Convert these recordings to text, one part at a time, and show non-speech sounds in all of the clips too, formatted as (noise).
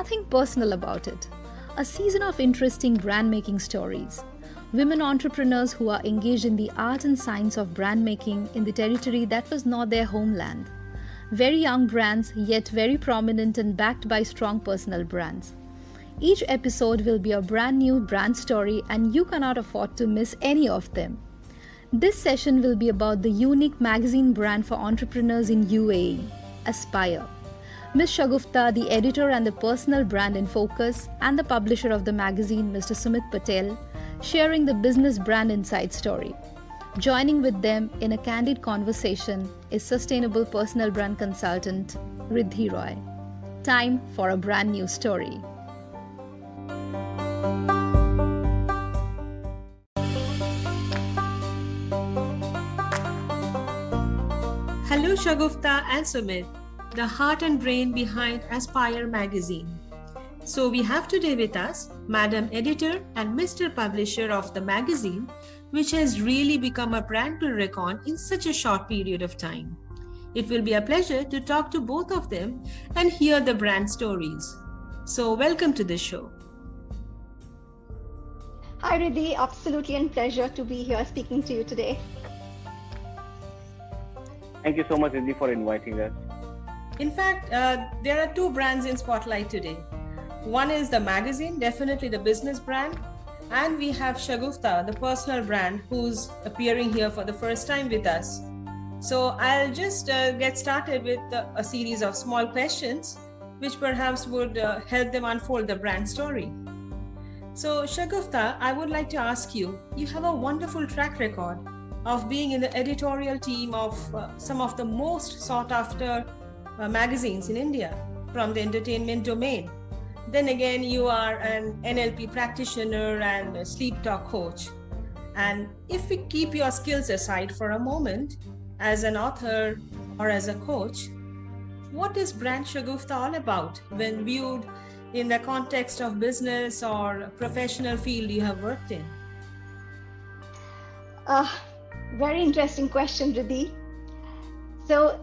nothing personal about it. A season of interesting brand making stories. Women entrepreneurs who are engaged in the art and science of brand making in the territory that was not their homeland. Very young brands, yet very prominent and backed by strong personal brands. Each episode will be a brand new brand story, and you cannot afford to miss any of them. This session will be about the unique magazine brand for entrepreneurs in UAE, Aspire. Ms. Shagufta, the editor and the personal brand in focus, and the publisher of the magazine, Mr. Sumit Patel, sharing the business brand inside story. Joining with them in a candid conversation is sustainable personal brand consultant Riddhi Roy. Time for a brand new story. Hello, Shagufta and Sumit, the heart and brain behind Aspire magazine. So, we have today with us Madam Editor and Mr. Publisher of the magazine, which has really become a brand to reckon in such a short period of time. It will be a pleasure to talk to both of them and hear the brand stories. So, welcome to the show. Hi, Riddhi. Absolutely a pleasure to be here speaking to you today. Thank you so much, Riddhi, for inviting us. In fact, uh, there are two brands in spotlight today. One is the magazine, definitely the business brand, and we have Shagufta, the personal brand, who's appearing here for the first time with us. So I'll just uh, get started with uh, a series of small questions, which perhaps would uh, help them unfold the brand story. So, Shagufta, I would like to ask you you have a wonderful track record of being in the editorial team of uh, some of the most sought after uh, magazines in India from the entertainment domain. Then again, you are an NLP practitioner and sleep talk coach. And if we keep your skills aside for a moment, as an author or as a coach, what is Brand Shagufta all about when viewed in the context of business or professional field you have worked in? Uh, very interesting question, Riddhi. So,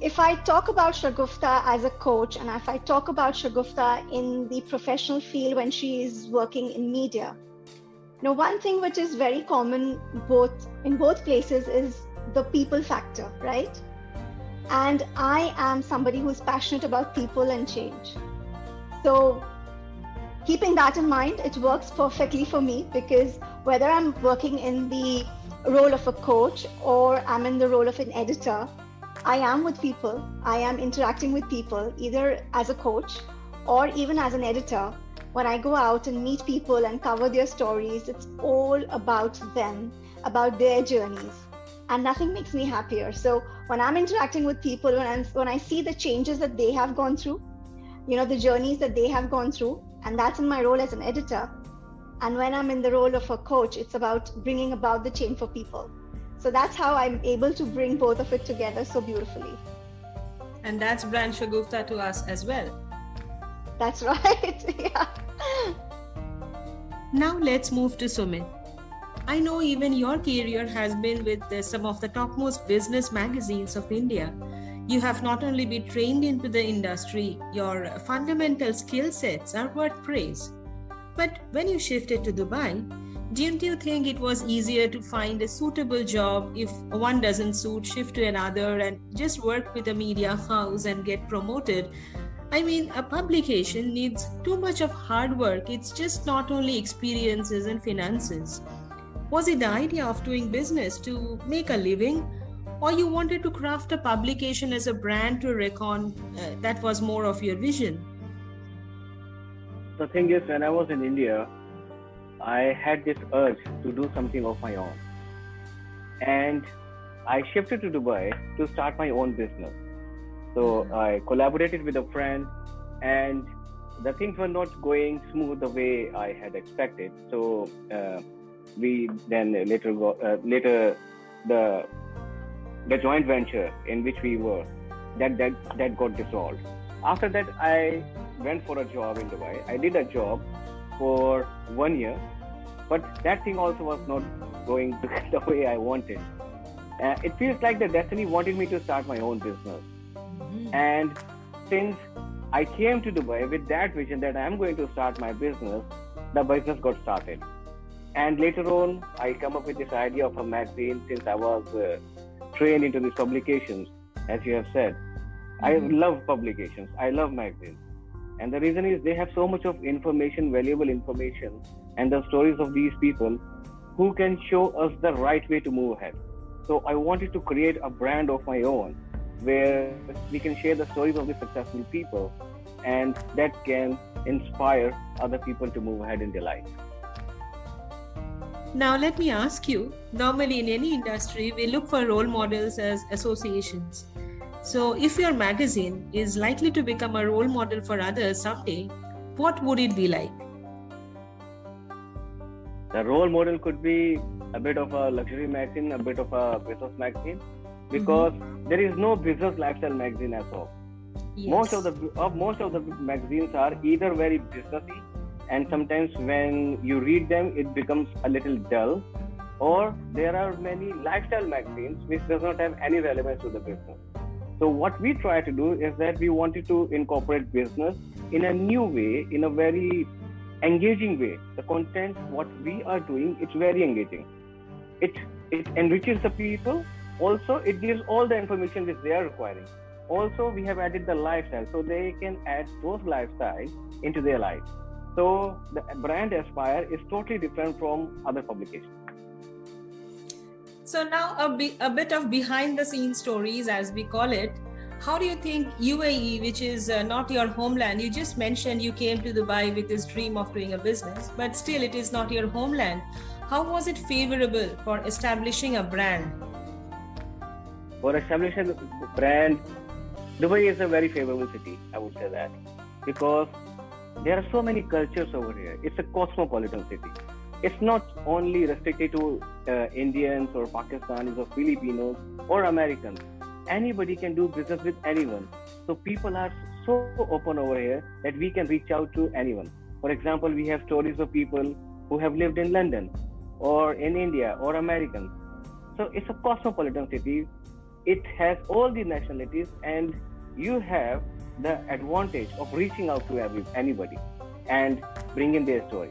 if I talk about Shagufta as a coach, and if I talk about Shagufta in the professional field when she is working in media, now one thing which is very common both in both places is the people factor, right? And I am somebody who's passionate about people and change. So, keeping that in mind, it works perfectly for me because whether I'm working in the role of a coach or I'm in the role of an editor, I am with people. I am interacting with people either as a coach or even as an editor. When I go out and meet people and cover their stories, it's all about them, about their journeys. And nothing makes me happier. So when I'm interacting with people, when, I'm, when I see the changes that they have gone through, you know the journeys that they have gone through and that's in my role as an editor and when i'm in the role of a coach it's about bringing about the change for people so that's how i'm able to bring both of it together so beautifully. And that's brand shagufta to us as well. That's (laughs) right yeah. Now let's move to sumit I know even your career has been with some of the topmost business magazines of India. You have not only been trained into the industry, your fundamental skill sets are worth praise. But when you shifted to Dubai, didn't you think it was easier to find a suitable job if one doesn't suit, shift to another, and just work with a media house and get promoted? I mean, a publication needs too much of hard work. It's just not only experiences and finances. Was it the idea of doing business to make a living? or you wanted to craft a publication as a brand to reckon uh, that was more of your vision the thing is when i was in india i had this urge to do something of my own. And i shifted to dubai to start my own business. So i collaborated with a friend and the things were not going smooth the way i had expected. So uh, we then later go, uh, later the the joint venture in which we were that that that got dissolved. After that i went for a job in dubai. I did a job for one year but that thing also was not going (laughs) the way i wanted uh, it feels like the destiny wanted me to start my own business mm-hmm. and since I came to Dubai with that vision that I'm going to start my business. The business got started. And later on, I come up with this idea of a magazine since I was uh, trained into these publications, as you have said. Mm-hmm. I love publications. I love magazines. And the reason is they have so much of information, valuable information, and the stories of these people who can show us the right way to move ahead. So I wanted to create a brand of my own where we can share the stories of the successful people and that can inspire other people to move ahead in their life. Now, let me ask you normally, in any industry, we look for role models as associations. So, if your magazine is likely to become a role model for others someday, what would it be like? The role model could be a bit of a luxury magazine, a bit of a business magazine, because mm-hmm. there is no business lifestyle magazine at all. Yes. Most of the of most of the magazines are either very businessy, and sometimes when you read them, it becomes a little dull, or there are many lifestyle magazines which does not have any relevance to the business. So what we try to do is that we wanted to incorporate business in a new way, in a very engaging way. The content, what we are doing, it's very engaging. It it enriches the people. Also, it gives all the information which they are requiring. Also, we have added the lifestyle, so they can add those lifestyles into their life. So the brand Aspire is totally different from other publications. So now a, bi- a bit of behind the scenes stories, as we call it. How do you think UAE, which is uh, not your homeland, you just mentioned you came to Dubai with this dream of doing a business, but still it is not your homeland. How was it favorable for establishing a brand? For establishing a brand, Dubai is a very favorable city, I would say that, because there are so many cultures over here. It's a cosmopolitan city. It's not only restricted to uh, Indians or Pakistanis or Filipinos or Americans. Anybody can do business with anyone. So people are so open over here that we can reach out to anyone. For example, we have stories of people who have lived in London or in India or Americans. So it's a cosmopolitan city. It has all the nationalities, and you have the advantage of reaching out to every, anybody and bringing their story.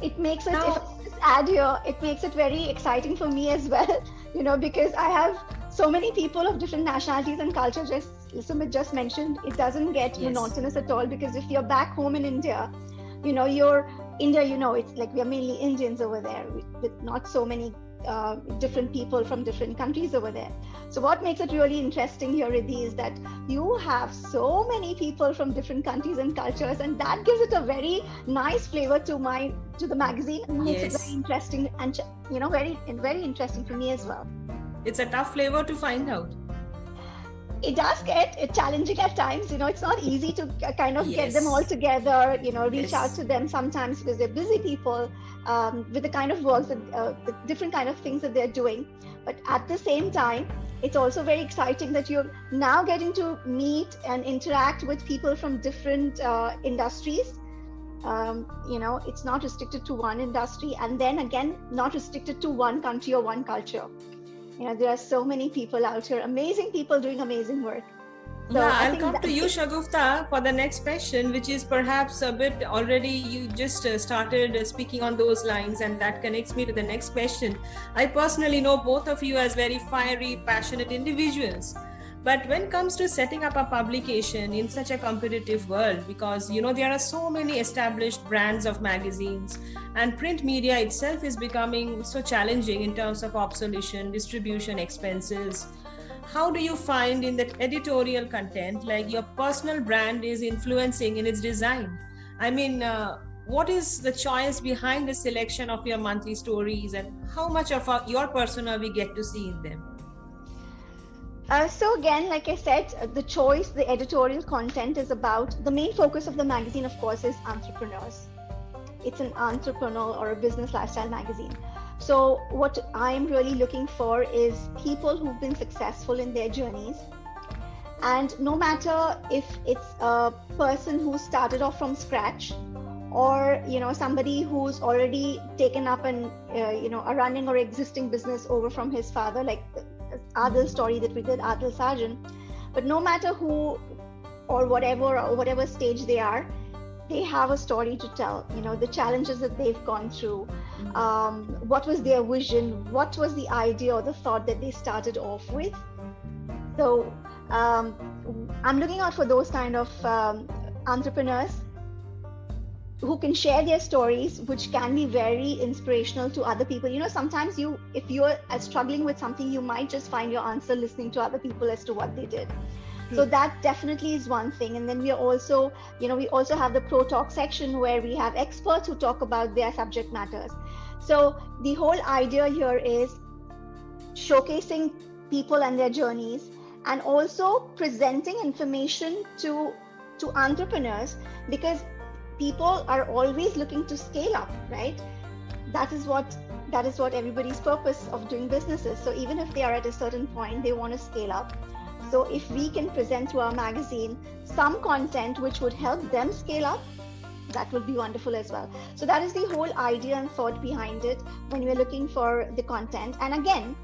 It makes it, now, if I just add here, it makes it very exciting for me as well, (laughs) you know, because I have so many people of different nationalities and cultures. Just Sumit just mentioned, it doesn't get yes. monotonous at all because if you're back home in India, you know, you're India, you know, it's like we're mainly Indians over there with not so many uh, different people from different countries over there. So what makes it really interesting here, Riddhi, is that you have so many people from different countries and cultures, and that gives it a very nice flavor to my to the magazine and makes yes. it very interesting and you know very very interesting for me as well. It's a tough flavor to find out it does get challenging at times you know it's not easy to kind of yes. get them all together you know reach yes. out to them sometimes because they're busy people um, with the kind of works that uh, the different kind of things that they're doing but at the same time it's also very exciting that you're now getting to meet and interact with people from different uh, industries um, you know it's not restricted to one industry and then again not restricted to one country or one culture you know there are so many people out here amazing people doing amazing work so yeah, I'll come to you, Shagufta, for the next question, which is perhaps a bit already you just uh, started uh, speaking on those lines, and that connects me to the next question. I personally know both of you as very fiery, passionate individuals. But when it comes to setting up a publication in such a competitive world, because you know there are so many established brands of magazines, and print media itself is becoming so challenging in terms of obsolescence, distribution expenses. How do you find in that editorial content, like your personal brand is influencing in its design? I mean, uh, what is the choice behind the selection of your monthly stories, and how much of our, your persona we get to see in them? Uh, so again, like I said, uh, the choice, the editorial content is about the main focus of the magazine, of course, is entrepreneurs. It's an entrepreneurial or a business lifestyle magazine. So what I'm really looking for is people who've been successful in their journeys. And no matter if it's a person who started off from scratch or you know somebody who's already taken up and uh, you know a running or existing business over from his father like Adil story that we did, Adil Sarjan. But no matter who or whatever or whatever stage they are they have a story to tell you know the challenges that they've gone through mm-hmm. um, what was their vision what was the idea or the thought that they started off with so um, i'm looking out for those kind of um, entrepreneurs who can share their stories which can be very inspirational to other people. You know sometimes you if you're struggling with something you might just find your answer listening to other people as to what they did. So hmm. that definitely is one thing. And then we are also you know we also have the pro talk section where we have experts who talk about their subject matters. So the whole idea here is showcasing people and their journeys and also presenting information to to entrepreneurs because people are always looking to scale up right that is what that is what everybody's purpose of doing business is. so even if they are at a certain point they want to scale up so if we can present through our magazine some content which would help them scale up, that would be wonderful as well. So that is the whole idea and thought behind it when we're looking for the content. And again,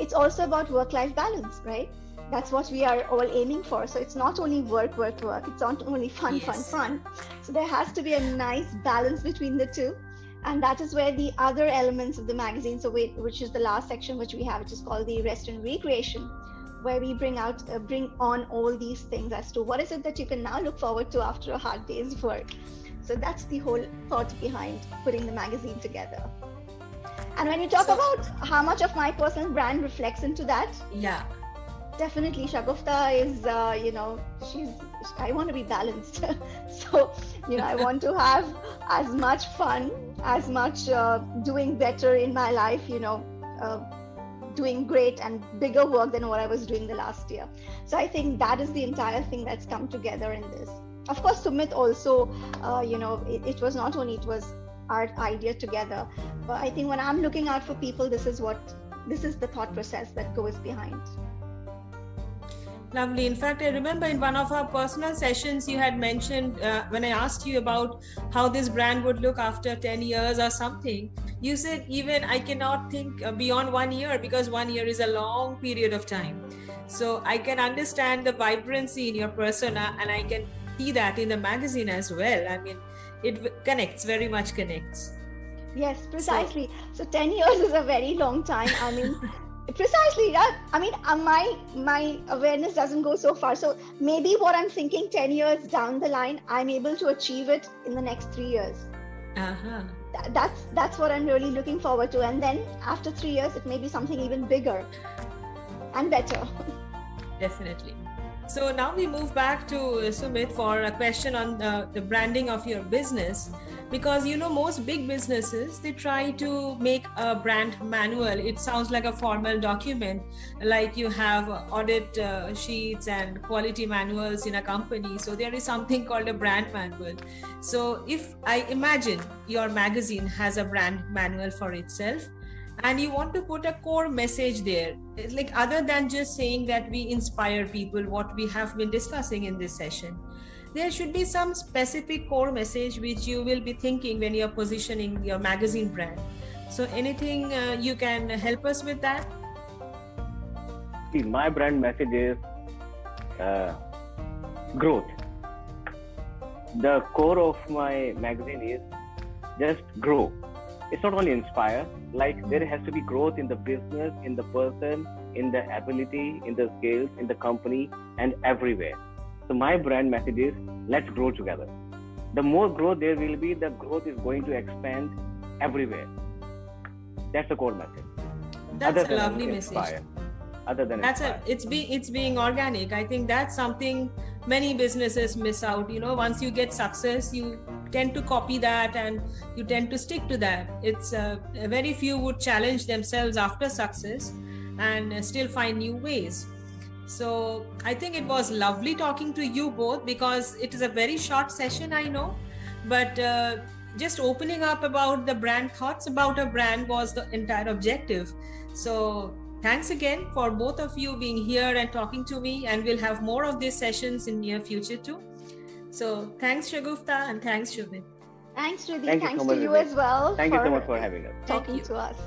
it's also about work-life balance, right? That's what we are all aiming for. So it's not only work, work, work. It's not only fun, yes. fun, fun. So there has to be a nice balance between the two and that is where the other elements of the magazine so which is the last section which we have which is called the rest and recreation where we bring out uh, bring on all these things as to what is it that you can now look forward to after a hard day's work so that's the whole thought behind putting the magazine together and when you talk so, about how much of my personal brand reflects into that yeah definitely shagufta is uh, you know she's i want to be balanced (laughs) so you know i want to have as much fun as much uh, doing better in my life you know uh, doing great and bigger work than what I was doing the last year. So I think that is the entire thing that's come together in this. Of course, Sumit also, uh, you know, it, it was not only it was our idea together, but I think when I'm looking out for people, this is what this is the thought process that goes behind. Lovely. In fact, I remember in one of our personal sessions, you had mentioned uh, when I asked you about how this brand would look after 10 years or something, you said, even I cannot think uh, beyond one year because one year is a long period of time. So I can understand the vibrancy in your persona and I can see that in the magazine as well. I mean, it connects, very much connects. Yes, precisely. So, so 10 years is a very long time. I mean, (laughs) precisely yeah i mean uh, my my awareness doesn't go so far so maybe what i'm thinking 10 years down the line i'm able to achieve it in the next 3 years uh-huh. Th- that's that's what i'm really looking forward to and then after 3 years it may be something even bigger and better definitely so now we move back to Sumit for a question on the, the branding of your business. Because you know most big businesses they try to make a brand manual. It sounds like a formal document like you have audit uh, sheets and quality manuals in a company. So there is something called a brand manual. So if i imagine your magazine has a brand manual for itself and you want to put a core message there like other than just saying that we inspire people what we have been discussing in this session there should be some specific core message which you will be thinking when you're positioning your magazine brand. So, anything uh, you can help us with that? See, my brand message is uh, growth. The core of my magazine is just grow. It's not only inspire, like there has to be growth in the business, in the person, in the ability, in the skills, in the company, and everywhere so my brand message is let's grow together. The more growth there will be, the growth is going to expand everywhere. That's the core message. That's Other a lovely message. Other than that's inspire. a it's being it's being organic. I think that's something many businesses miss out. You know, once you get success, you tend to copy that and you tend to stick to that. It's uh, very few would challenge themselves after success and still find new ways so I think it was lovely talking to you both because it is a very short session, I know, but uh, just opening up about the brand thoughts about a brand was the entire objective. So thanks again for both of you being here and talking to me, and we'll have more of these sessions in near future too. So thanks Shagufta and thanks Shubin. Thanks Rudy. Thank thanks you so to you as well. Thank you so much for having us. Talking to us.